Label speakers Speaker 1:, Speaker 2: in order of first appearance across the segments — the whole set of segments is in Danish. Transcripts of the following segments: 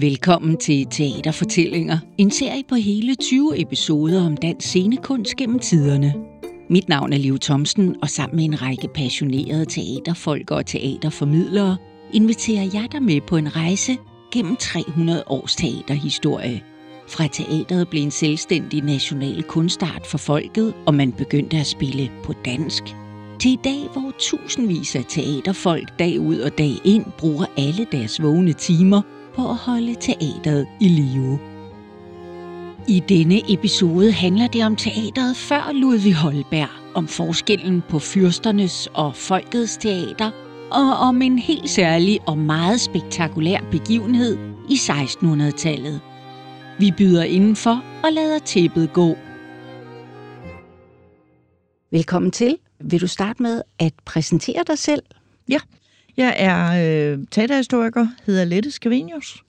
Speaker 1: Velkommen til Teaterfortællinger, en serie på hele 20 episoder om dansk scenekunst gennem tiderne. Mit navn er Liv Thomsen, og sammen med en række passionerede teaterfolk og teaterformidlere inviterer jeg dig med på en rejse gennem 300 års teaterhistorie. Fra teateret blev en selvstændig national kunstart for folket, og man begyndte at spille på dansk, til i dag, hvor tusindvis af teaterfolk dag ud og dag ind bruger alle deres vågne timer på at holde teateret i live. I denne episode handler det om teateret før Ludvig Holberg, om forskellen på fyrsternes og folkets teater, og om en helt særlig og meget spektakulær begivenhed i 1600-tallet. Vi byder indenfor og lader tæppet gå. Velkommen til. Vil du starte med at præsentere dig selv?
Speaker 2: Ja, jeg er øh, teaterhistoriker, hedder Lette Scavenius,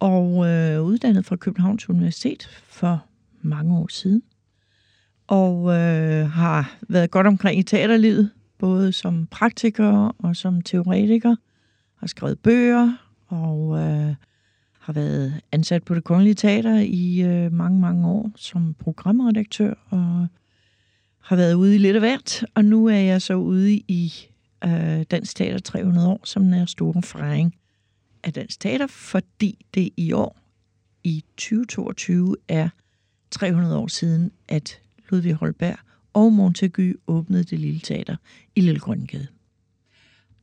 Speaker 2: og øh, uddannet fra Københavns Universitet for mange år siden. Og øh, har været godt omkring i teaterlivet, både som praktiker og som teoretiker. Har skrevet bøger og øh, har været ansat på det kongelige teater i øh, mange, mange år som programredaktør og har været ude i lidt af hvert, og nu er jeg så ude i øh, Dansk Teater 300 år, som er stor fejring af Dansk Teater, fordi det i år, i 2022, er 300 år siden, at Ludvig Holberg og Montagu åbnede det lille teater i Lille Grønnegade.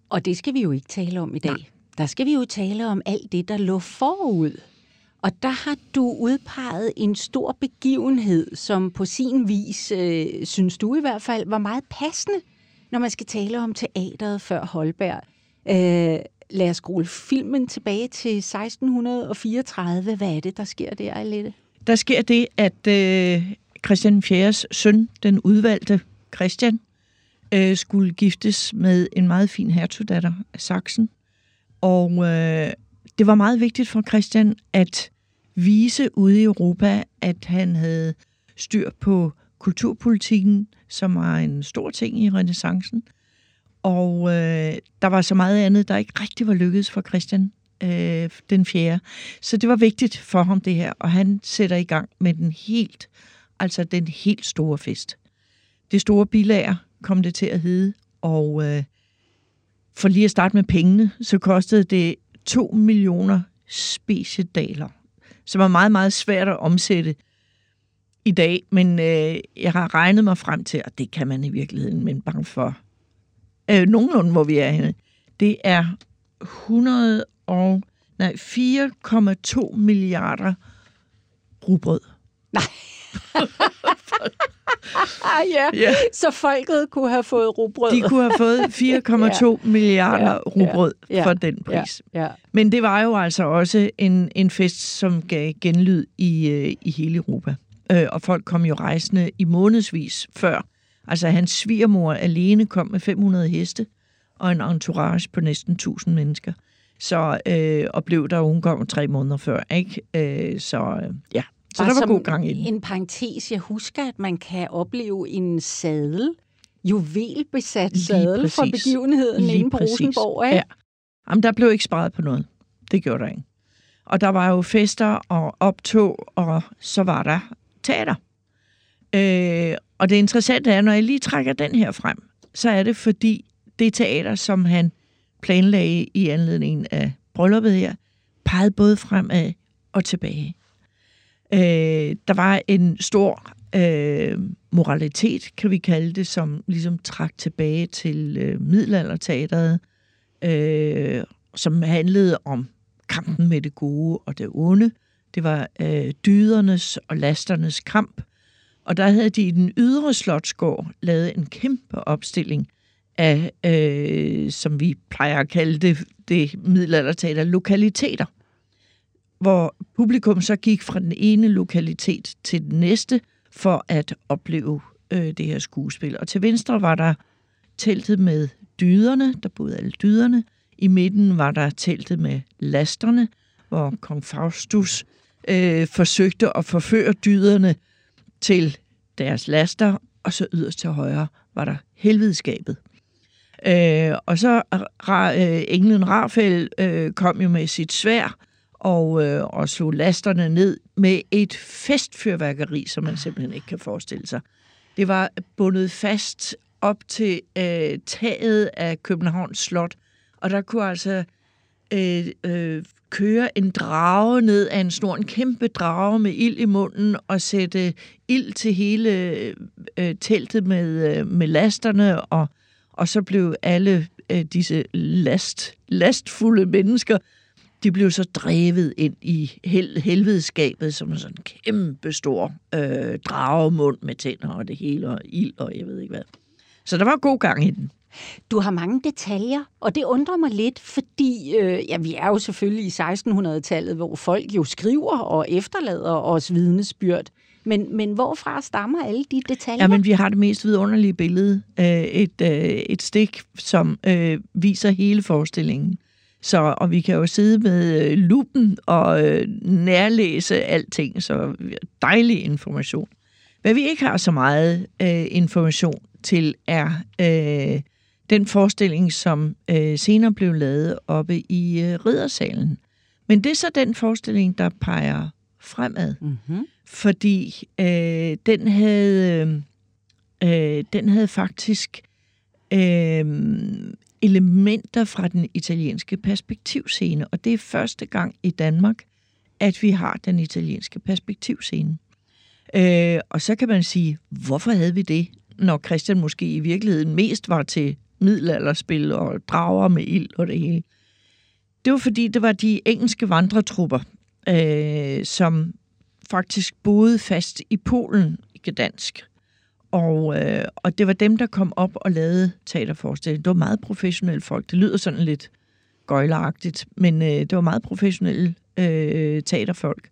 Speaker 1: Og det skal vi jo ikke tale om i dag. Nej. Der skal vi jo tale om alt det, der lå forud og der har du udpeget en stor begivenhed, som på sin vis, øh, synes du i hvert fald, var meget passende, når man skal tale om teateret før Holberg. Øh, lad os skrue filmen tilbage til 1634. Hvad er det, der sker der, Alette?
Speaker 2: Der sker det, at øh, Christian IV's søn, den udvalgte Christian, øh, skulle giftes med en meget fin hertugdatter af Sachsen. Og øh, det var meget vigtigt for Christian at vise ude i Europa, at han havde styr på kulturpolitikken, som var en stor ting i renaissancen. Og øh, der var så meget andet, der ikke rigtig var lykkedes for Christian øh, den 4. Så det var vigtigt for ham det her, og han sætter i gang med den helt, altså den helt store fest. Det store bilager kom det til at hedde, og øh, for lige at starte med pengene, så kostede det 2 millioner speciedaler, som var meget, meget svært at omsætte i dag, men øh, jeg har regnet mig frem til, og det kan man i virkeligheden, men bare for øh, nogenlunde, hvor vi er henne, det er 100 og, nej, 4,2 milliarder rugbrød.
Speaker 1: Nej. ja. ja, så folket kunne have fået rugbrød.
Speaker 2: De kunne have fået 4,2 ja. milliarder ja. rugbrød ja. for den pris. Ja. Ja. Men det var jo altså også en, en fest, som gav genlyd i, øh, i hele Europa. Øh, og folk kom jo rejsende i månedsvis før. Altså hans svigermor alene kom med 500 heste og en entourage på næsten 1000 mennesker. Så, øh, og blev der hun kom tre måneder før, ikke? Øh, så øh, ja, så Bare der var god gang
Speaker 1: ind. En parentes, jeg husker, at man kan opleve en sadel, juvelbesat sadel fra begivenheden Lige inde på præcis. Rosenborg, ikke? Ja.
Speaker 2: Jamen, der blev ikke sparet på noget. Det gjorde der ikke. Og der var jo fester og optog, og så var der teater. Øh, og det interessante er, når jeg lige trækker den her frem, så er det fordi, det teater, som han planlagde i anledning af brylluppet her, pegede både fremad og tilbage. Øh, der var en stor øh, moralitet, kan vi kalde det, som ligesom trak tilbage til øh, middelalderteateret, øh, som handlede om kampen med det gode og det onde. Det var øh, dydernes og lasternes kamp. Og der havde de i den ydre slotsgård lavet en kæmpe opstilling af, øh, som vi plejer at kalde det, det middelalderteater, lokaliteter hvor publikum så gik fra den ene lokalitet til den næste for at opleve øh, det her skuespil. Og til venstre var der teltet med dyderne, der boede alle dyderne. I midten var der teltet med lasterne, hvor kong Faustus øh, forsøgte at forføre dyderne til deres laster, og så yderst til højre var der helvedeskabet. Øh, og så øh, ra, øh, englen Rafael øh, kom jo med sit svær og, øh, og slog lasterne ned med et festfyrværkeri, som man simpelthen ikke kan forestille sig. Det var bundet fast op til øh, taget af Københavns Slot, og der kunne altså øh, øh, køre en drage ned af en snor, en kæmpe drage med ild i munden, og sætte ild til hele øh, teltet med, øh, med lasterne, og, og så blev alle øh, disse last, lastfulde mennesker, de blev så drevet ind i hel, helvedeskabet som sådan en kæmpe stor øh, dragemund med tænder og det hele, og ild og jeg ved ikke hvad. Så der var god gang i den.
Speaker 1: Du har mange detaljer, og det undrer mig lidt, fordi øh, ja, vi er jo selvfølgelig i 1600-tallet, hvor folk jo skriver og efterlader os vidnesbyrd. Men, men hvorfra stammer alle de detaljer?
Speaker 2: Ja, men vi har det mest vidunderlige billede. Øh, et, øh, et stik, som øh, viser hele forestillingen. Så, og vi kan jo sidde med øh, lupen og øh, nærlæse alting, så dejlig information. Hvad vi ikke har så meget øh, information til, er øh, den forestilling, som øh, senere blev lavet oppe i øh, Riddersalen. Men det er så den forestilling, der peger fremad. Mm-hmm. Fordi øh, den havde øh, den havde faktisk øh, elementer fra den italienske perspektivscene, og det er første gang i Danmark, at vi har den italienske perspektivscene. Øh, og så kan man sige, hvorfor havde vi det, når Christian måske i virkeligheden mest var til middelalderspil og drager med ild og det hele. Det var fordi, det var de engelske vandretrupper, øh, som faktisk boede fast i Polen i Gdansk. Og, øh, og det var dem, der kom op og lavede teaterforestillingen. Det var meget professionelle folk. Det lyder sådan lidt gøjleragtigt, men øh, det var meget professionelle øh, teaterfolk.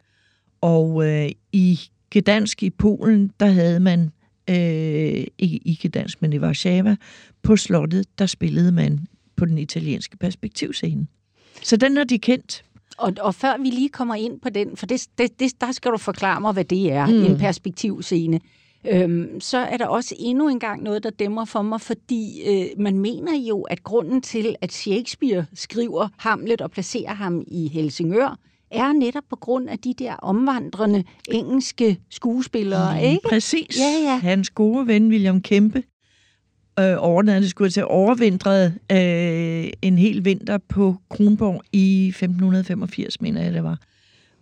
Speaker 2: Og øh, i Gdansk i Polen, der havde man, øh, ikke i Gdansk, men i Warszawa, på slottet, der spillede man på den italienske perspektivscene. Så den har de kendt.
Speaker 1: Og, og før vi lige kommer ind på den, for det, det, det, der skal du forklare mig, hvad det er, mm. en perspektivscene. Øhm, så er der også endnu en gang noget, der dæmmer for mig, fordi øh, man mener jo, at grunden til, at Shakespeare skriver Hamlet og placerer ham i Helsingør, er netop på grund af de der omvandrende engelske skuespillere, mm, ikke?
Speaker 2: Præcis. Ja, ja. Hans gode ven William Kempe øh, overnattede, skulle til overvintret øh, en hel vinter på Kronborg i 1585, mener jeg det var.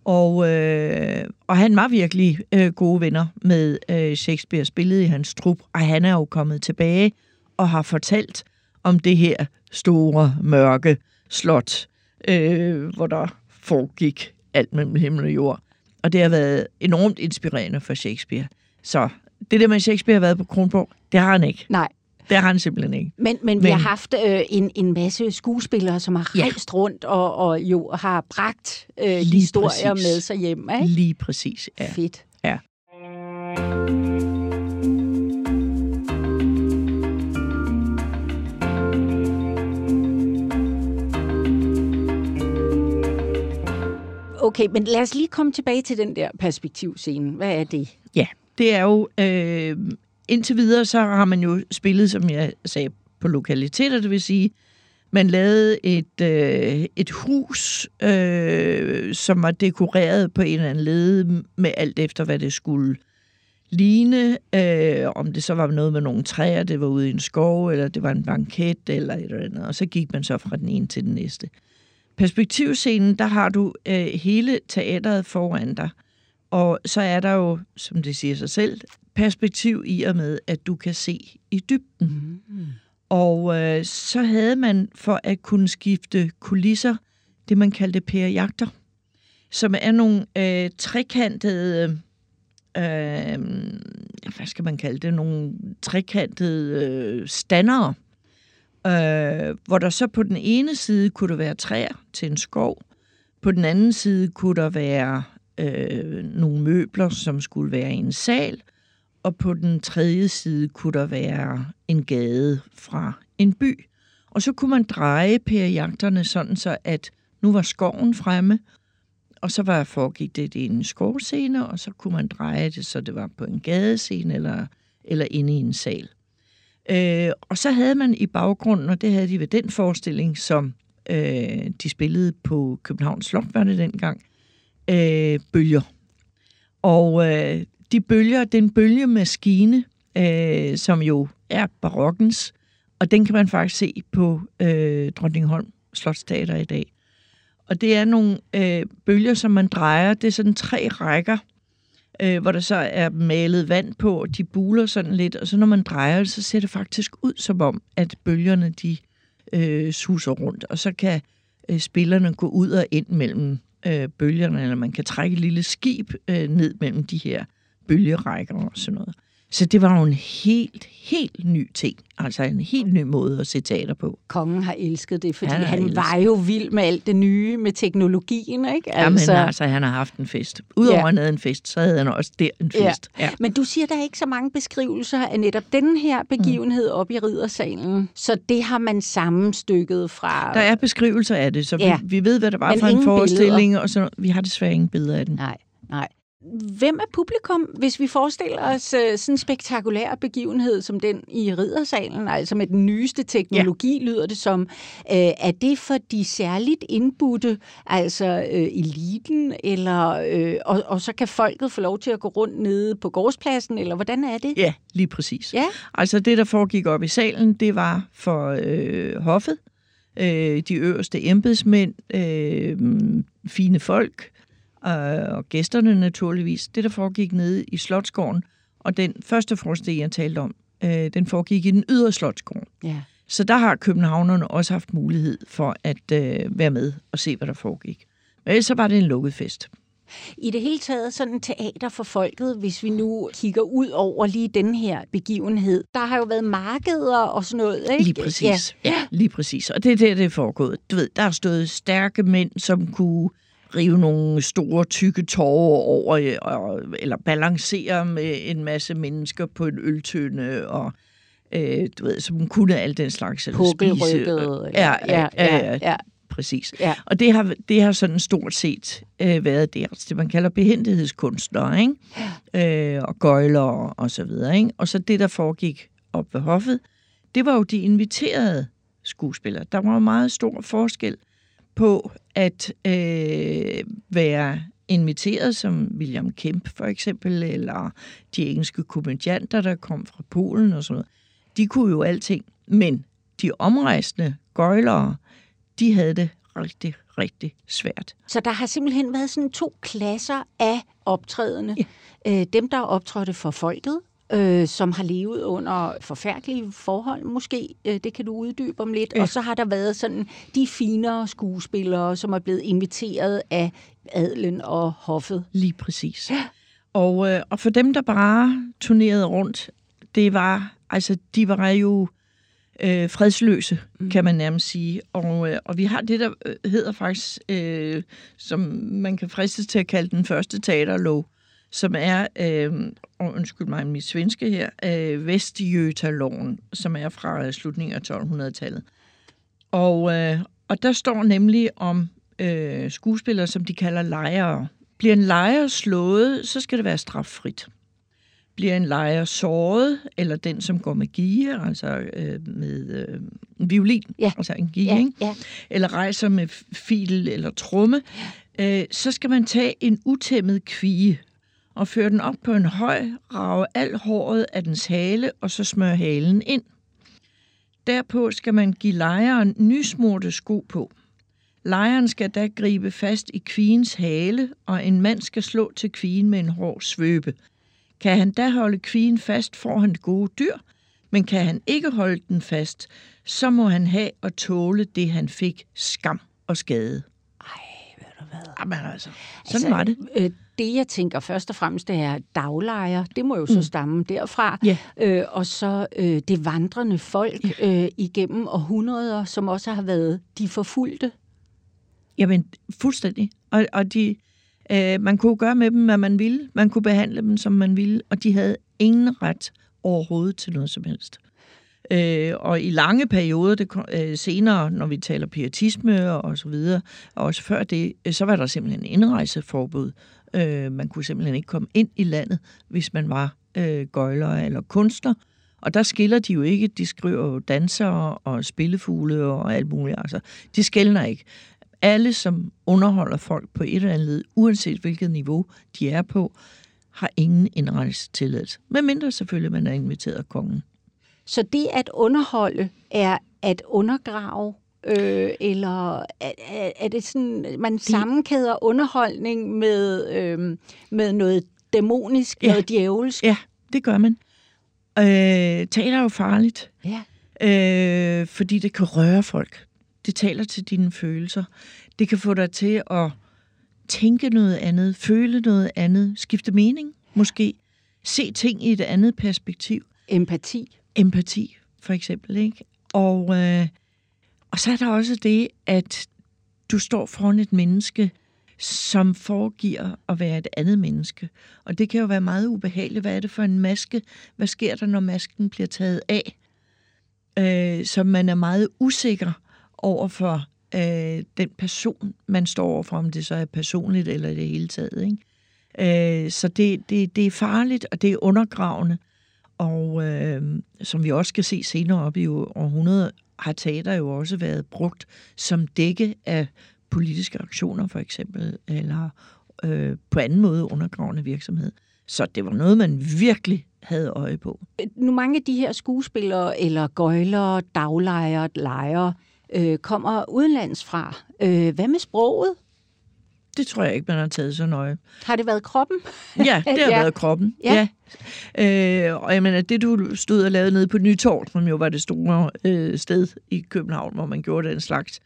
Speaker 2: Og, øh, og han var virkelig øh, gode venner med øh, Shakespeare, spillede i hans trup, og han er jo kommet tilbage og har fortalt om det her store, mørke slot, øh, hvor der foregik alt mellem himmel og jord. Og det har været enormt inspirerende for Shakespeare. Så det der med, Shakespeare har været på Kronborg, det har han ikke.
Speaker 1: Nej.
Speaker 2: Det har han simpelthen ikke.
Speaker 1: Men, men, men vi har haft øh, en, en masse skuespillere, som har ja. rejst rundt og, og jo har bragt øh, historier præcis. med sig hjem. Ikke?
Speaker 2: Lige præcis, ja.
Speaker 1: Fedt.
Speaker 2: Ja.
Speaker 1: Okay, men lad os lige komme tilbage til den der perspektivscene. Hvad er det?
Speaker 2: Ja, det er jo øh, indtil videre, så har man jo spillet, som jeg sagde, på lokaliteter, det vil sige, man lavede et, øh, et hus, øh, som var dekoreret på en eller anden led med alt efter, hvad det skulle ligne. Øh, om det så var noget med nogle træer, det var ude i en skov, eller det var en banket, eller et eller andet. Og så gik man så fra den ene til den næste. Perspektivscenen, der har du øh, hele teateret foran dig. Og så er der jo, som det siger sig selv, perspektiv i og med, at du kan se i dybden. Mm. Og øh, så havde man for at kunne skifte kulisser, det man kaldte perjagter, som er nogle øh, trekantede, øh, hvad skal man kalde det, nogle trekantede øh, standere, øh, hvor der så på den ene side kunne der være træer til en skov, på den anden side kunne der være øh, nogle møbler, som skulle være i en sal, og på den tredje side kunne der være en gade fra en by. Og så kunne man dreje perjagterne sådan så, at nu var skoven fremme, og så var foregik det i en skovscene, og så kunne man dreje det, så det var på en gadescene eller, eller inde i en sal. Øh, og så havde man i baggrunden, og det havde de ved den forestilling, som øh, de spillede på Københavns Slot, var det dengang, øh, bølger. Og øh, de bølger, den bølgemaskine, øh, som jo er barokkens, og den kan man faktisk se på øh, Dronningholm Slotsteater i dag. Og det er nogle øh, bølger, som man drejer. Det er sådan tre rækker, øh, hvor der så er malet vand på, og de buler sådan lidt. Og så når man drejer det, så ser det faktisk ud som om, at bølgerne de øh, suser rundt. Og så kan øh, spillerne gå ud og ind mellem øh, bølgerne, eller man kan trække et lille skib øh, ned mellem de her bølgerækker og sådan noget. Så det var jo en helt, helt ny ting. Altså en helt ny måde at se teater på.
Speaker 1: Kongen har elsket det, fordi
Speaker 2: Han
Speaker 1: han,
Speaker 2: elsket
Speaker 1: var jo vild med alt det nye, med teknologien, ikke?
Speaker 2: Altså... Jamen altså, han har haft en fest. Udover
Speaker 1: Ja.
Speaker 2: at han havde en fest, så havde han også der en fest. Ja.
Speaker 1: Men du siger, der er ikke så mange beskrivelser af netop den her begivenhed mm. op i riddersalen. Så det har man sammenstykket fra...
Speaker 2: Der er beskrivelser af det, så
Speaker 1: Ja.
Speaker 2: vi, vi ved, hvad det var
Speaker 1: Men
Speaker 2: for en forestilling, og så vi har desværre ingen billeder af den.
Speaker 1: Nej, nej. Hvem er publikum, hvis vi forestiller os øh, sådan en spektakulær begivenhed som den i riddersalen, altså med den nyeste teknologi, ja. lyder det som. Øh, er det for de særligt indbudte, altså øh, eliten, eller, øh, og, og så kan folket få lov til at gå rundt nede på gårdspladsen, eller hvordan er det?
Speaker 2: Ja, lige præcis.
Speaker 1: Ja.
Speaker 2: Altså det, der foregik op i salen, det var for øh, hoffet, øh, de øverste embedsmænd, øh, fine folk, øh, og gæsterne naturligvis. Det, der foregik nede i Slotsgården, og den første forestilling, jeg talte om, øh, den foregik i den ydre Slotsgården.
Speaker 1: Ja.
Speaker 2: Så der har københavnerne også haft mulighed for at øh, være med og se, hvad der foregik. Men ellers så var det en lukket fest.
Speaker 1: I det hele taget sådan teater for folket, hvis vi nu kigger ud over lige den her begivenhed. Der har jo været markeder og sådan noget, ikke?
Speaker 2: Lige præcis. Ja. ja, lige præcis. Og det er der, det er foregået. Du ved, der har stået stærke mænd, som kunne rive nogle store, tykke tårer over, øh, og, eller balancere med en masse mennesker på en øltønde, og øh, du ved, som kunne alt den slags. eller spise.
Speaker 1: Pukkelrykket.
Speaker 2: Ja, ja, ja, ja,
Speaker 1: ja.
Speaker 2: præcis.
Speaker 1: Ja.
Speaker 2: Og det har, det har sådan stort set øh, været det, altså det, man kalder behendighedskunstnere, ikke? Øh, og gøjler og, og så videre. Ikke? Og så det, der foregik op ved hoffet, det var jo de inviterede skuespillere. Der var jo meget stor forskel på at øh, være inviteret som William Kemp for eksempel, eller de engelske komedianter, der kom fra Polen og sådan noget. De kunne jo alting, men de omrejsende gøjlere, de havde det rigtig, rigtig svært.
Speaker 1: Så der har simpelthen været sådan to klasser af optrædende. Ja. Øh, dem, der optrådte for folket, øh, som har levet under forfærdelige forhold, måske. Øh, det kan du uddybe om lidt.
Speaker 2: Ja.
Speaker 1: Og så har der været sådan de finere skuespillere, som er blevet inviteret af adlen og hoffet.
Speaker 2: Lige præcis. Ja. Og, øh, og for dem, der bare turnerede rundt, det var, altså, de var jo øh, fredsløse, mm. kan man nærmest sige. Og, øh, og vi har det, der øh, hedder faktisk, øh, som man kan fristes til at kalde den første teaterlov, som er, øh, og undskyld mig, mit svenske her, øh, Vestjøtaloven, som er fra øh, slutningen af 1200-tallet. Og, øh, og der står nemlig om øh, skuespillere, som de kalder lejere. Bliver en lejer slået, så skal det være straffrit. Bliver en lejer såret, eller den, som går med gie, altså øh, med øh, violin,
Speaker 1: Ja.
Speaker 2: altså en gie,
Speaker 1: Ja,
Speaker 2: ikke?
Speaker 1: ja.
Speaker 2: eller rejser med fil eller tromme, øh, så skal man tage en utæmmet kvige og føre den op på en høj, rage al håret af dens hale, og så smøre halen ind. Derpå skal man give lejeren nysmurte sko på. Lejeren skal da gribe fast i kvigens hale, og en mand skal slå til kvigen med en hård svøbe. Kan han da holde kvigen fast, får han det gode dyr, men kan han ikke holde den fast, så må han have og tåle det, han fik skam og skade.
Speaker 1: Ej, ved du hvad?
Speaker 2: Jamen altså, sådan altså, var det.
Speaker 1: Øh, det, jeg tænker først og fremmest, det er daglejer. Det må jo så stamme derfra.
Speaker 2: Ja.
Speaker 1: Øh, og så øh, det vandrende folk øh, igennem århundreder, som også har været de forfulgte.
Speaker 2: Jamen, fuldstændig. Og, og de, øh, man kunne gøre med dem, hvad man ville. Man kunne behandle dem, som man ville, og de havde ingen ret overhovedet til noget som helst. Øh, og i lange perioder, det, øh, senere, når vi taler pietisme og, og så videre, og også før det, øh, så var der simpelthen indrejseforbud. Øh, man kunne simpelthen ikke komme ind i landet, hvis man var øh, gøjler eller kunstner. Og der skiller de jo ikke. De skriver jo dansere og spillefugle og alt muligt. Altså, de skældner ikke. Alle, som underholder folk på et eller andet led, uanset hvilket niveau de er på, har ingen indrejsetilladelse. Medmindre selvfølgelig, man er inviteret af kongen.
Speaker 1: Så det at underholde er at undergrave, øh, eller er, er det sådan, man sammenkæder underholdning med, øh, med noget dæmonisk, ja. noget djævelsk?
Speaker 2: Ja, det gør man. Øh, taler er jo farligt,
Speaker 1: Ja.
Speaker 2: øh, fordi det kan røre folk. Det taler til dine følelser. Det kan få dig til at tænke noget andet, føle noget andet, skifte mening måske, se ting i et andet perspektiv.
Speaker 1: Empati.
Speaker 2: Empati, for eksempel. Ikke? Og, øh, og så er der også det, at du står foran et menneske, som foregiver at være et andet menneske. Og det kan jo være meget ubehageligt. Hvad er det for en maske? Hvad sker der, når masken bliver taget af? Øh, så man er meget usikker over for øh, den person, man står overfor, om det så er personligt eller i det hele taget. Ikke? Øh, så det, det, det er farligt, og det er undergravende. Og øh, som vi også skal se senere op i århundrede, har teater jo også været brugt som dække af politiske aktioner, for eksempel, eller øh, på anden måde undergravende virksomhed. Så det var noget, man virkelig havde øje på.
Speaker 1: Nu mange af de her skuespillere, eller gøjlere, daglejere, lejere, øh, kommer udenlands fra. Øh, hvad med sproget?
Speaker 2: Det tror jeg ikke, man har taget så nøje.
Speaker 1: Har det været kroppen?
Speaker 2: Ja, det har
Speaker 1: Ja.
Speaker 2: været kroppen.
Speaker 1: Ja.
Speaker 2: Ja. Øh, og jeg mener, det du stod og lavede nede på Nytorv, som jo var det store øh, sted i København, hvor man gjorde den slags,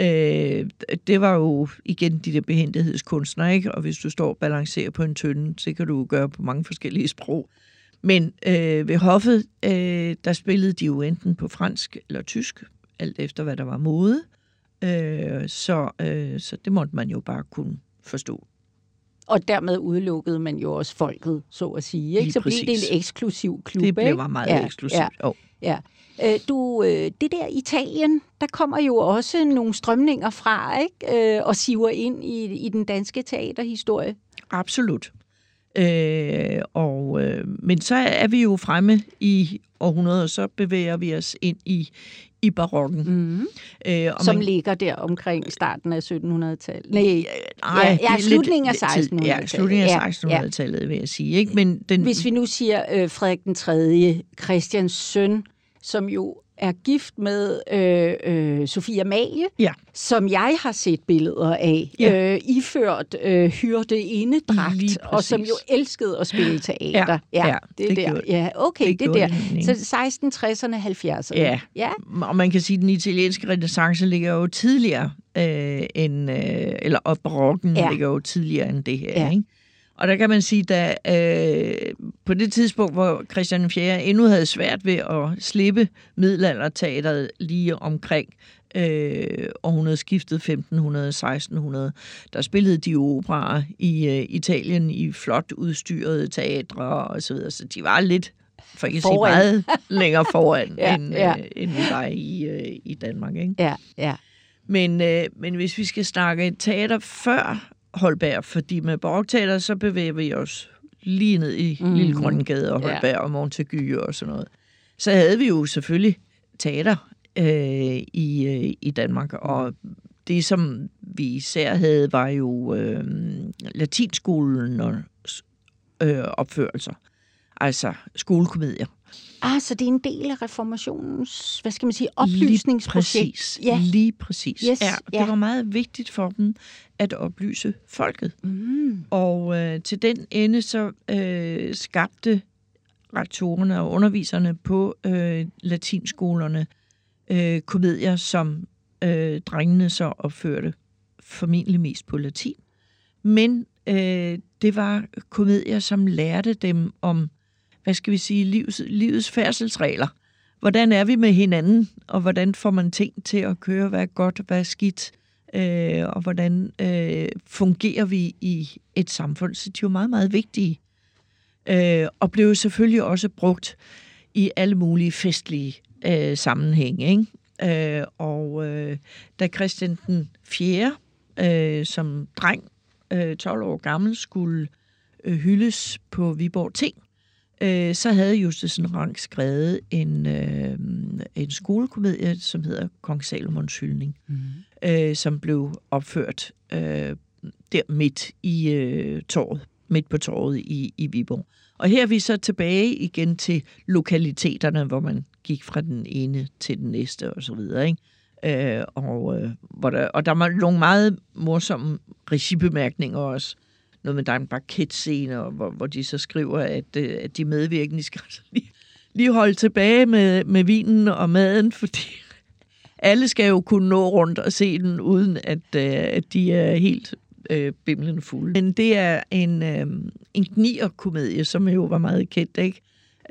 Speaker 2: øh, det var jo igen de der behendighedskunstnere, ikke? Og hvis du står og balancerer på en tønde, så kan du gøre på mange forskellige sprog. Men øh, ved hoffet, øh, der spillede de jo enten på fransk eller tysk, alt efter hvad der var mode. Øh, så, øh, så det måtte man jo bare kunne forstå.
Speaker 1: Og dermed udelukkede man jo også folket, så at sige. Ikke?
Speaker 2: Lige
Speaker 1: Så blev det en eksklusiv klub.
Speaker 2: Det
Speaker 1: ikke?
Speaker 2: blev meget
Speaker 1: ja,
Speaker 2: eksklusivt.
Speaker 1: Ja,
Speaker 2: Jo.
Speaker 1: ja. Øh, du, øh, det der Italien, der kommer jo også nogle strømninger fra, ikke? Øh, og siver ind i, i den danske teaterhistorie.
Speaker 2: Absolut. Øh, og, øh, men så er vi jo fremme i århundredet, og så bevæger vi os ind i, i barokken.
Speaker 1: Mm.
Speaker 2: Øh, og
Speaker 1: Som
Speaker 2: man-
Speaker 1: ligger der omkring starten af 1700-tallet. Nej,
Speaker 2: Nej,
Speaker 1: Ja, ja, slutningen af
Speaker 2: lidt tid.
Speaker 1: 1600-tallet.
Speaker 2: Ja, slutningen af
Speaker 1: Ja,
Speaker 2: 1600-tallet, vil jeg sige. Ikke? Men den,
Speaker 1: Hvis vi nu siger øh, Frederik den 3., Christians søn, som jo er gift med øh, øh, Sofie Amalie,
Speaker 2: Ja.
Speaker 1: som jeg har set billeder af,
Speaker 2: Ja.
Speaker 1: øh, iført øh, hyrde indedragt,
Speaker 2: Lige
Speaker 1: og som jo elskede at spille teater.
Speaker 2: Ja, ja,
Speaker 1: det,
Speaker 2: det
Speaker 1: der.
Speaker 2: gjorde-
Speaker 1: ja, okay, det,
Speaker 2: det
Speaker 1: der.
Speaker 2: gjorde den, ikke?
Speaker 1: Så 1660'erne, 70'erne.
Speaker 2: Ja.
Speaker 1: ja.
Speaker 2: Og man kan sige, at den italienske renaissance ligger jo tidligere øh, end, øh, eller og barokken
Speaker 1: Ja.
Speaker 2: ja. ligger jo tidligere end det her.
Speaker 1: Ja.
Speaker 2: Ja. Ikke? Og der kan man sige, da øh, på det tidspunkt, hvor Christian 4. endnu havde svært ved at slippe middelalderteateret lige omkring øh, århundredeskiftet 1500-1600, der spillede de operaer i øh, Italien i flot udstyrede teatre og så videre, så de var lidt for ikke at sige meget længere foran,
Speaker 1: Ja,
Speaker 2: end,
Speaker 1: ja.
Speaker 2: Øh, end vi var i, øh, i Danmark. Ikke?
Speaker 1: ja, ja.
Speaker 2: Men, øh, men hvis vi skal snakke teater før Holberg, fordi med barokteater, så bevæger vi os lige ned i mm. Lille Grønnegade og. Holberg ja. og Montague og sådan noget. Så havde vi jo selvfølgelig teater øh, i, øh, i Danmark, og det, som vi især havde, var jo øh, latinskolen og øh, opførelser. Altså skolekomedier.
Speaker 1: Ah, så det er en del af reformationens, hvad skal man sige,
Speaker 2: Lige
Speaker 1: oplysningsprojekt.
Speaker 2: præcis.
Speaker 1: Ja.
Speaker 2: Lige præcis.
Speaker 1: Yes,
Speaker 2: ja,
Speaker 1: ja.
Speaker 2: det var meget vigtigt for dem at oplyse folket.
Speaker 1: Mm.
Speaker 2: Og øh, til den ende så øh, skabte rektorerne og underviserne på øh, latinskolerne øh, komedier, som øh, drengene så opførte formentlig mest på latin. Men øh, det var komedier, som lærte dem om, hvad skal vi sige, livs, livets færdselsregler. Hvordan er vi med hinanden, og hvordan får man ting til at køre, hvad er godt, hvad er skidt, øh, og hvordan øh, fungerer vi i et samfund. Så de var meget, meget vigtige. Øh, og blev selvfølgelig også brugt i alle mulige festlige øh, sammenhænge. Ikke? Øh, og øh, da Christian den 4. Øh, som dreng, øh, 12 år gammel, skulle øh, hyldes på Viborg Ting, øh, så havde Justesen Rank skrevet en, øh, en skolekomedie, som hedder Kong Salomons hyldning, mm. øh, som blev opført øh, der midt i øh, torvet, midt på torvet i, i Viborg. Og her er vi så tilbage igen til lokaliteterne, hvor man gik fra den ene til den næste og så videre, ikke? Øh, og, øh, hvor der, og der var nogle meget morsomme regibemærkninger også. Noget med, der er en hvor, hvor de så skriver, at, øh, at de medvirkende skal altså lige, lige holde tilbage med, med vinen og maden, fordi alle skal jo kunne nå rundt og se den, uden at, øh, at de er helt øh, bimlende fulde. Men det er en, øh, en gnierkomedie, som jo var meget kendt, ikke?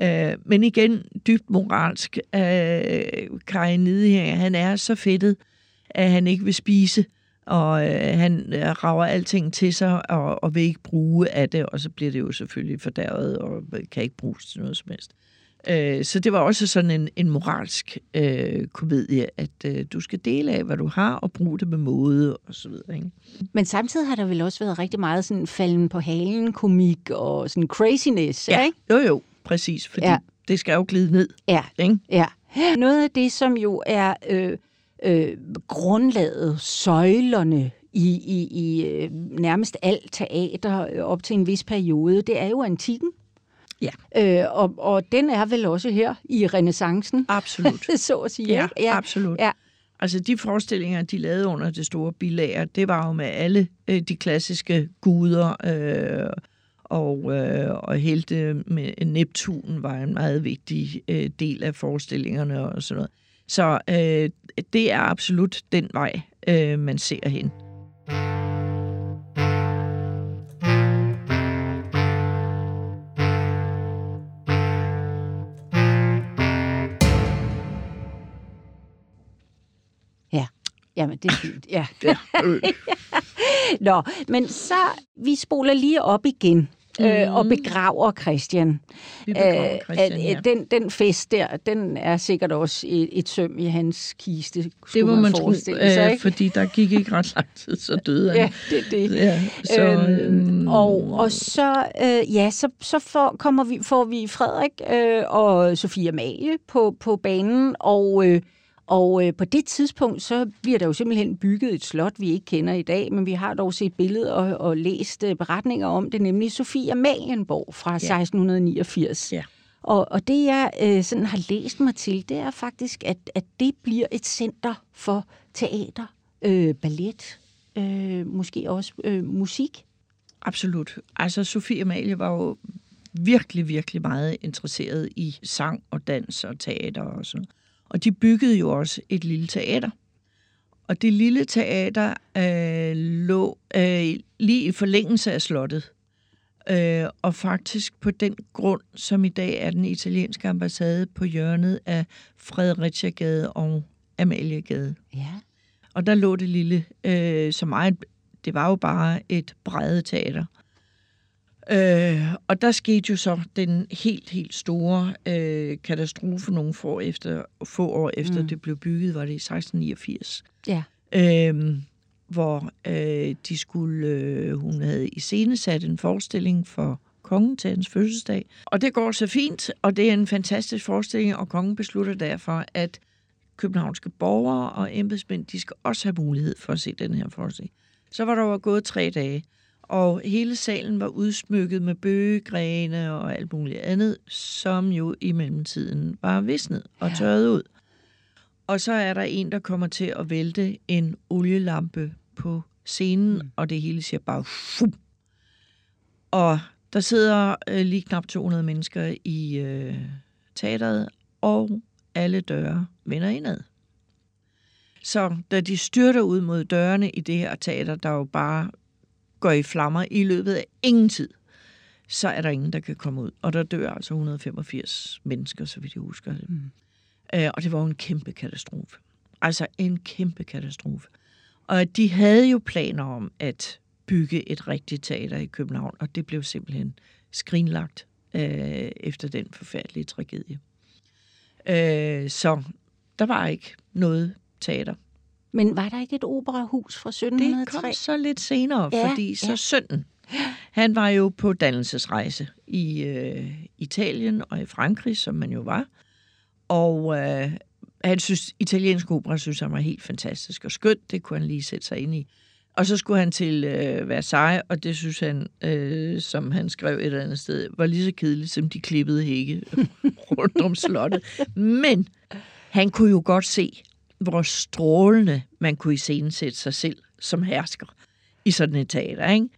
Speaker 2: Øh, men igen, dybt moralsk. Øh, Kai Nide her, han er så fedtet, at han ikke vil spise, og øh, han øh, rager alting til sig, og, og vil ikke bruge af det, og så bliver det jo selvfølgelig fordærvet, og kan ikke bruges til noget som helst. Øh, så det var også sådan en, en moralsk øh, komedie, at øh, du skal dele af, hvad du har, og bruge det med måde, og så videre. Ikke?
Speaker 1: Men samtidig har der vel også været rigtig meget sådan falden på halen komik, og sådan craziness,
Speaker 2: ja.
Speaker 1: ikke?
Speaker 2: Jo, jo, præcis, fordi ja. det skal jo glide ned.
Speaker 1: Ja,
Speaker 2: ikke?
Speaker 1: ja. Noget af det, som jo er øh, øh, grundlaget, søjlerne i, i, i øh, nærmest alt teater op til en vis periode, det er jo antikken.
Speaker 2: Ja.
Speaker 1: Øh, og, og den er vel også her i renaissancen.
Speaker 2: Absolut.
Speaker 1: så at sige.
Speaker 2: Ja, ja. absolut. Ja. Altså de forestillinger, de lavede under det store bilager, det var jo med alle øh, de klassiske guder, øh, og, øh, og helte med Neptun var en meget vigtig øh, del af forestillingerne og sådan noget. Så øh, det er absolut den vej, øh, man ser hen.
Speaker 1: Jamen, det er fint, ja. ja. Nå, men så, vi spoler lige op igen. Øh, og begraver Christian.
Speaker 2: Vi begraver Christian,
Speaker 1: øh, ja. den, den fest der, den er sikkert også et, et søm i hans kiste.
Speaker 2: Det må man, man tro, sig, øh, fordi der gik ikke ret lang tid, så døde han.
Speaker 1: Ja, det det.
Speaker 2: Ja, så, øhm,
Speaker 1: øh, og, og så, øh, ja, så, så får, kommer vi, får vi Frederik øh, og Sofia Amalie på, på banen, og... Øh, og øh, på det tidspunkt, så bliver der jo simpelthen bygget et slot, vi ikke kender i dag, men vi har dog set billeder og, og læst øh, beretninger om det, nemlig Sofia Malienborg fra ja. 1689.
Speaker 2: Ja.
Speaker 1: Og, og det, jeg øh, sådan har læst mig til, det er faktisk, at, at det bliver et center for teater, øh, ballet, øh, måske også øh, musik.
Speaker 2: Absolut. Altså, Sofie Amalie var jo virkelig, virkelig meget interesseret i sang og dans og teater og sådan og de byggede jo også et lille teater. Og det lille teater øh, lå øh, lige i forlængelse af slottet. Øh, og faktisk på den grund, som i dag er den italienske ambassade på hjørnet af Fredericia-gade og Amaliegade.
Speaker 1: Ja.
Speaker 2: Og der lå det lille, øh, som meget, det var jo bare et teater. Øh, og der skete jo så den helt, helt store øh, katastrofe nogle få, efter, få år efter mm. det blev bygget, var det i 1689.
Speaker 1: Ja.
Speaker 2: Øh, hvor øh, de skulle, øh, hun havde iscenesat en forestilling for kongen til hans fødselsdag. Og det går så fint, og det er en fantastisk forestilling, og kongen beslutter derfor, at københavnske borgere og embedsmænd, de skal også have mulighed for at se den her forestilling. Så var der jo gået tre dage, og hele salen var udsmykket med bøgegrene og alt muligt andet, som jo i mellemtiden var visnet og tørret ud. Og så er der en, der kommer til at vælte en olielampe på scenen, mm. og det hele siger bare fum. Og der sidder øh, lige knap 200 mennesker i øh, teateret, og alle døre vender indad. Så da de styrter ud mod dørene i det her teater, der jo bare går i flammer i løbet af ingen tid, så er der ingen, der kan komme ud. Og der dør altså 185 mennesker, så vidt jeg husker det. Mm. Øh, og det var jo en kæmpe katastrofe. Altså en kæmpe katastrofe. Og de havde jo planer om at bygge et rigtigt teater i København, og det blev simpelthen skrinlagt øh, efter den forfærdelige tragedie. Øh, så der var ikke noget teater
Speaker 1: men var der ikke et operahus fra 1703?
Speaker 2: Det kom så lidt senere, ja, fordi så ja. sønnen Han var jo på dannelsesrejse i øh, Italien og i Frankrig, som man jo var. Og øh, han synes, italiensk opera synes han var helt fantastisk og skønt. Det kunne han lige sætte sig ind i. Og så skulle han til øh, Versailles, og det synes han, øh, som han skrev et eller andet sted, var lige så kedeligt, som de klippede hække rundt om slottet. Men han kunne jo godt se, hvor strålende man kunne iscenesætte sig selv som hersker i sådan et teater, ikke?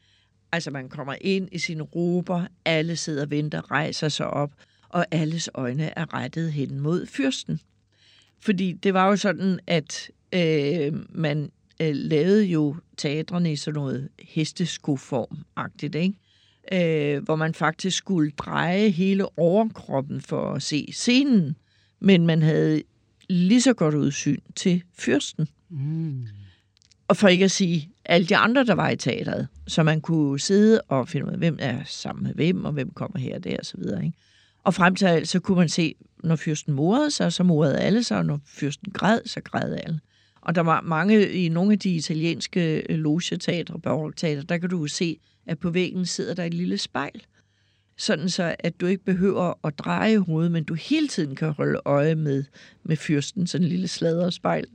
Speaker 2: Altså, man kommer ind i sine rober, alle sidder og venter, rejser sig op, og alles øjne er rettet hen mod fyrsten. Fordi det var jo sådan, at øh, man øh, lavede jo teatrene i sådan noget hesteskoform-agtigt, ikke? Øh, hvor man faktisk skulle dreje hele overkroppen for at se scenen, men man havde lige så godt udsyn til fyrsten. Mm. Og for ikke at sige alle de andre, der var i teateret, så man kunne sidde og finde ud af, hvem er sammen med hvem, og hvem kommer her og der, og så videre. Ikke? Og frem til alt, så kunne man se, når fyrsten morede sig, så morede alle sig, og når fyrsten græd, så græd alle. Og der var mange i nogle af de italienske logeteatre, barokteatre, der kan du se, at på væggen sidder der et lille spejl. Sådan så, at du ikke behøver at dreje hovedet, men du hele tiden kan holde øje med, med fyrsten, sådan en lille sladderspejl.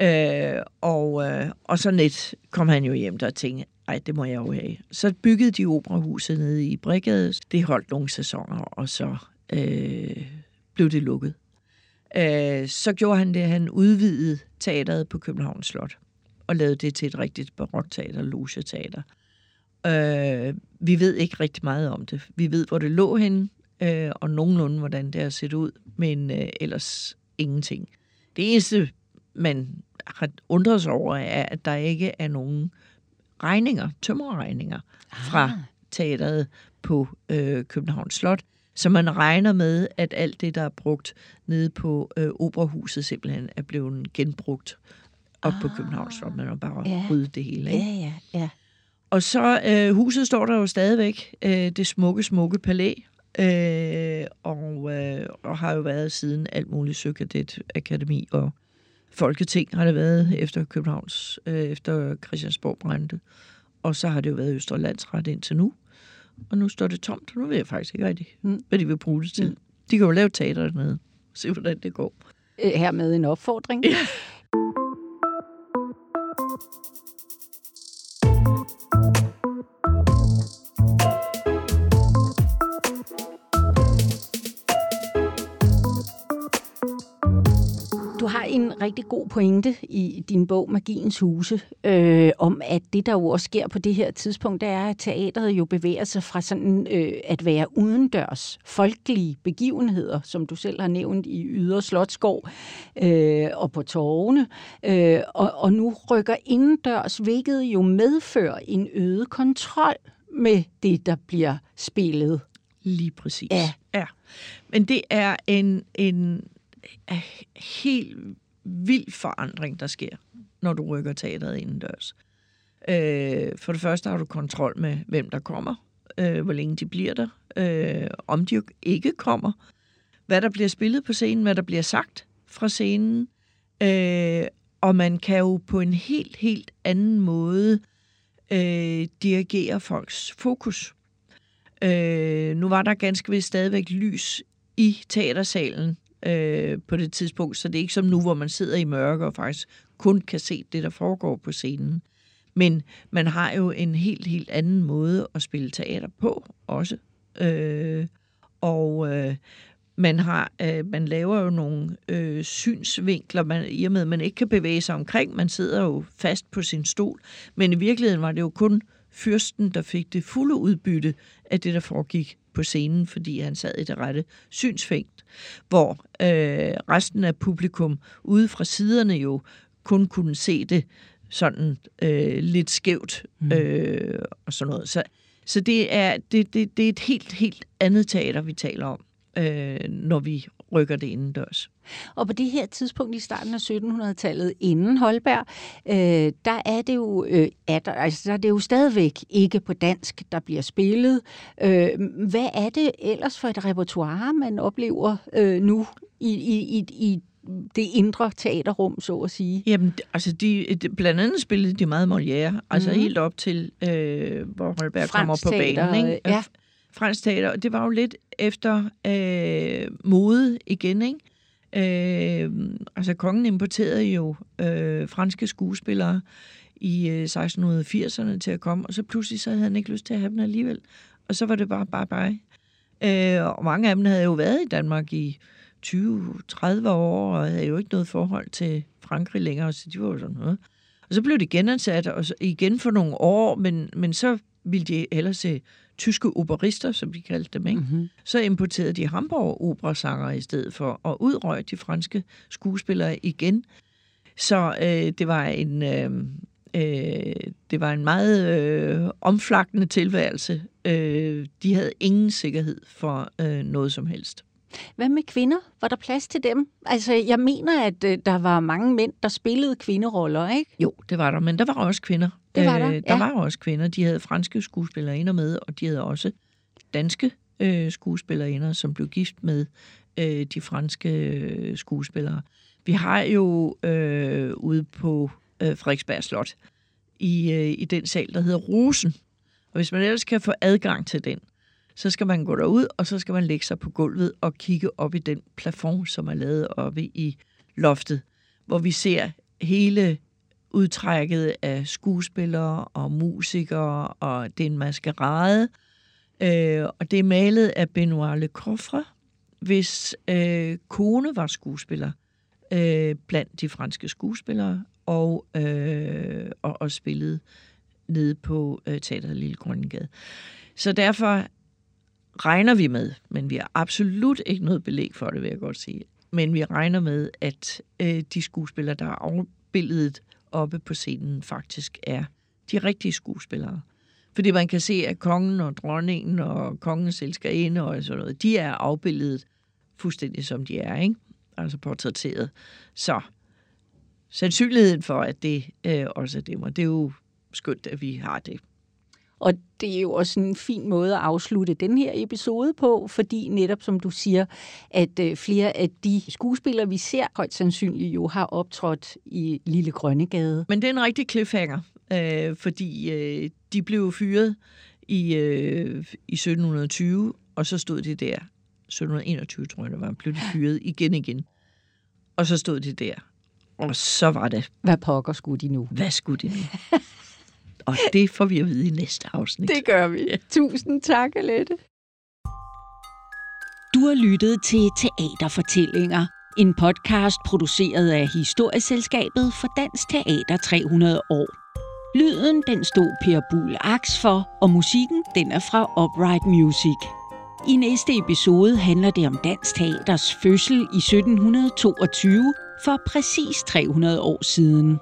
Speaker 2: Øh, og, øh, og så net kom han jo hjem der og tænkte, ej, det må jeg jo have. Så byggede de operahuset nede i Brigade. Det holdt nogle sæsoner, og så øh, blev det lukket. Øh, så gjorde han det, han udvidede teateret på Københavns Slot og lavede det til et rigtigt barokteater, logeteater. Øh, vi ved ikke rigtig meget om det. Vi ved, hvor det lå henne, øh, og nogenlunde, hvordan det har set ud, men øh, ellers ingenting. Det eneste, man har undret sig over, er, at der ikke er nogen regninger, tømmerregninger fra ah. teateret på øh, Københavns Slot. Så man regner med, at alt det, der er brugt nede på øh, operahuset, simpelthen er blevet genbrugt op ah. på Københavns Slot. Man har bare ja. ryddet det hele.
Speaker 1: Ikke? Ja, ja, ja.
Speaker 2: Og så øh, huset står der jo stadigvæk, øh, det smukke, smukke palæ, øh, og, øh, og har jo været siden alt muligt Søkadet Akademi og Folketing har det været efter Københavns, øh, efter Christiansborg brændte. Og så har det jo været Østerlandsret indtil nu. Og nu står det tomt, og nu ved jeg faktisk ikke rigtig, mm. hvad de vil bruge det til. Mm. De kan jo lave teater dernede. Se, hvordan det går.
Speaker 1: Her med en opfordring. Ja. En rigtig god pointe i din bog Magiens Huse, øh, om at det, der jo også sker på det her tidspunkt, det er, at teateret jo bevæger sig fra sådan øh, at være udendørs folkelige begivenheder, som du selv har nævnt i Ydre Slottsgård øh, og på torvene, øh, og, og nu rykker indendørs, hvilket jo medfører en øget kontrol med det, der bliver spillet.
Speaker 2: Lige præcis. Ja. ja. Men det er en, en helt vild forandring, der sker, når du rykker teateret indendørs. Øh, for det første har du kontrol med, hvem der kommer, øh, hvor længe de bliver der, øh, om de ikke kommer, hvad der bliver spillet på scenen, hvad der bliver sagt fra scenen, øh, og man kan jo på en helt, helt anden måde øh, dirigere folks fokus. Øh, nu var der ganske vist stadigvæk lys i teatersalen, øh, på det tidspunkt, så det er ikke som nu, hvor man sidder i mørke og faktisk kun kan se det, der foregår på scenen. Men man har jo en helt, helt anden måde at spille teater på også. Øh, og øh, man har øh, man laver jo nogle øh, synsvinkler, man, i og med at man ikke kan bevæge sig omkring. Man sidder jo fast på sin stol. Men i virkeligheden var det jo kun fyrsten, der fik det fulde udbytte af det, der foregik på scenen, fordi han sad i det rette synsfængt, hvor øh, resten af publikum ude fra siderne jo kun kunne se det sådan øh, lidt skævt mm. øh, og sådan noget. Så, så det, er, det, det, det er et helt, helt andet teater, vi taler om, øh, når vi rykker det indendørs.
Speaker 1: Og på det her tidspunkt i starten af 1700-tallet, inden Holberg, øh, der er det jo øh, er der, altså, der er det jo stadigvæk ikke på dansk, der bliver spillet. Øh, hvad er det ellers for et repertoire, man oplever øh, nu i, i, i, i det indre teaterrum, så at sige?
Speaker 2: Jamen, altså, de, de, blandt andet spillede de meget Molière, altså mm. helt op til, øh, hvor Holberg
Speaker 1: Fransk
Speaker 2: kommer på
Speaker 1: teater,
Speaker 2: banen. Ikke?
Speaker 1: ja.
Speaker 2: Fransk teater, og det var jo lidt efter øh, mode igen, ikke? Øh, altså, kongen importerede jo øh, franske skuespillere i øh, 1680'erne til at komme, og så pludselig så havde han ikke lyst til at have dem alligevel. Og så var det bare bye bye. Øh, og mange af dem havde jo været i Danmark i 20-30 år, og havde jo ikke noget forhold til Frankrig længere, så de var jo sådan noget. Og så blev de genansat, og så igen for nogle år, men, men så ville de hellere se tyske operister, som de kaldte dem, ikke?
Speaker 1: Mm-hmm.
Speaker 2: Så importerede de Hamburg operasanger i stedet for, og udrøg de franske skuespillere igen. Så øh, det var en... Øh, øh, det var en meget øh, omflakkende tilværelse. Øh, de havde ingen sikkerhed for øh, noget som helst.
Speaker 1: Hvad med kvinder? Var der plads til dem? Altså, jeg mener, at øh, der var mange mænd, der spillede kvinderoller, ikke?
Speaker 2: Jo, det var der, men der var også kvinder.
Speaker 1: Det var der,
Speaker 2: øh, Der
Speaker 1: ja.
Speaker 2: var også kvinder. De havde franske skuespillerinder med, og de havde også danske øh, skuespillerinder, som blev gift med øh, de franske øh, skuespillere. Vi har jo øh, ude på øh, Frederiksberg Slot i, øh, i den sal, der hedder Rosen. Og hvis man ellers kan få adgang til den, så skal man gå derud, og så skal man lægge sig på gulvet og kigge op i den plafond, som er lavet oppe i loftet, hvor vi ser hele udtrækket af skuespillere og musikere, og det er en maskerade. Øh, og det er malet af Benoit Le Coffre, hvis øh, kone var skuespiller øh, blandt de franske skuespillere, og, øh, og, og spillede nede på øh, Teateret Lille Grønnegade. Så derfor regner vi med, men vi har absolut ikke noget belæg for det, vil jeg godt sige, men vi regner med, at øh, de skuespillere, der er afbildet oppe på scenen, faktisk er de rigtige skuespillere. Fordi man kan se, at kongen og dronningen og kongens elskerinde og sådan noget, de er afbildet fuldstændig som de er, ikke? Altså portrætteret. Så sandsynligheden for, at det øh, også er dem, og det er jo skønt, at vi har det.
Speaker 1: Og det er jo også en fin måde at afslutte den her episode på, fordi netop som du siger, at øh, flere af de skuespillere, vi ser, højst sandsynligt jo har optrådt i Lille Grønnegade.
Speaker 2: Men det er en rigtig cliffhanger, øh, fordi øh, de blev fyret i, øh, i 1720, og så stod de der, 1721 tror jeg det var, blev de fyret igen igen. Og så stod de der, og så var det,
Speaker 1: Hvad pokker skulle de nu?
Speaker 2: hvad skulle de nu? og det får vi at vide i næste afsnit.
Speaker 1: Det gør vi. Tusind tak, Alette.
Speaker 3: Du har lyttet til Teaterfortællinger, en podcast produceret af Historieselskabet for Dansk Teater 300 år. Lyden den stod Per Buhl Aks for, og musikken den er fra Upright Music. I næste episode handler det om Dansk Teaters fødsel i 1722 for præcis 300 år siden.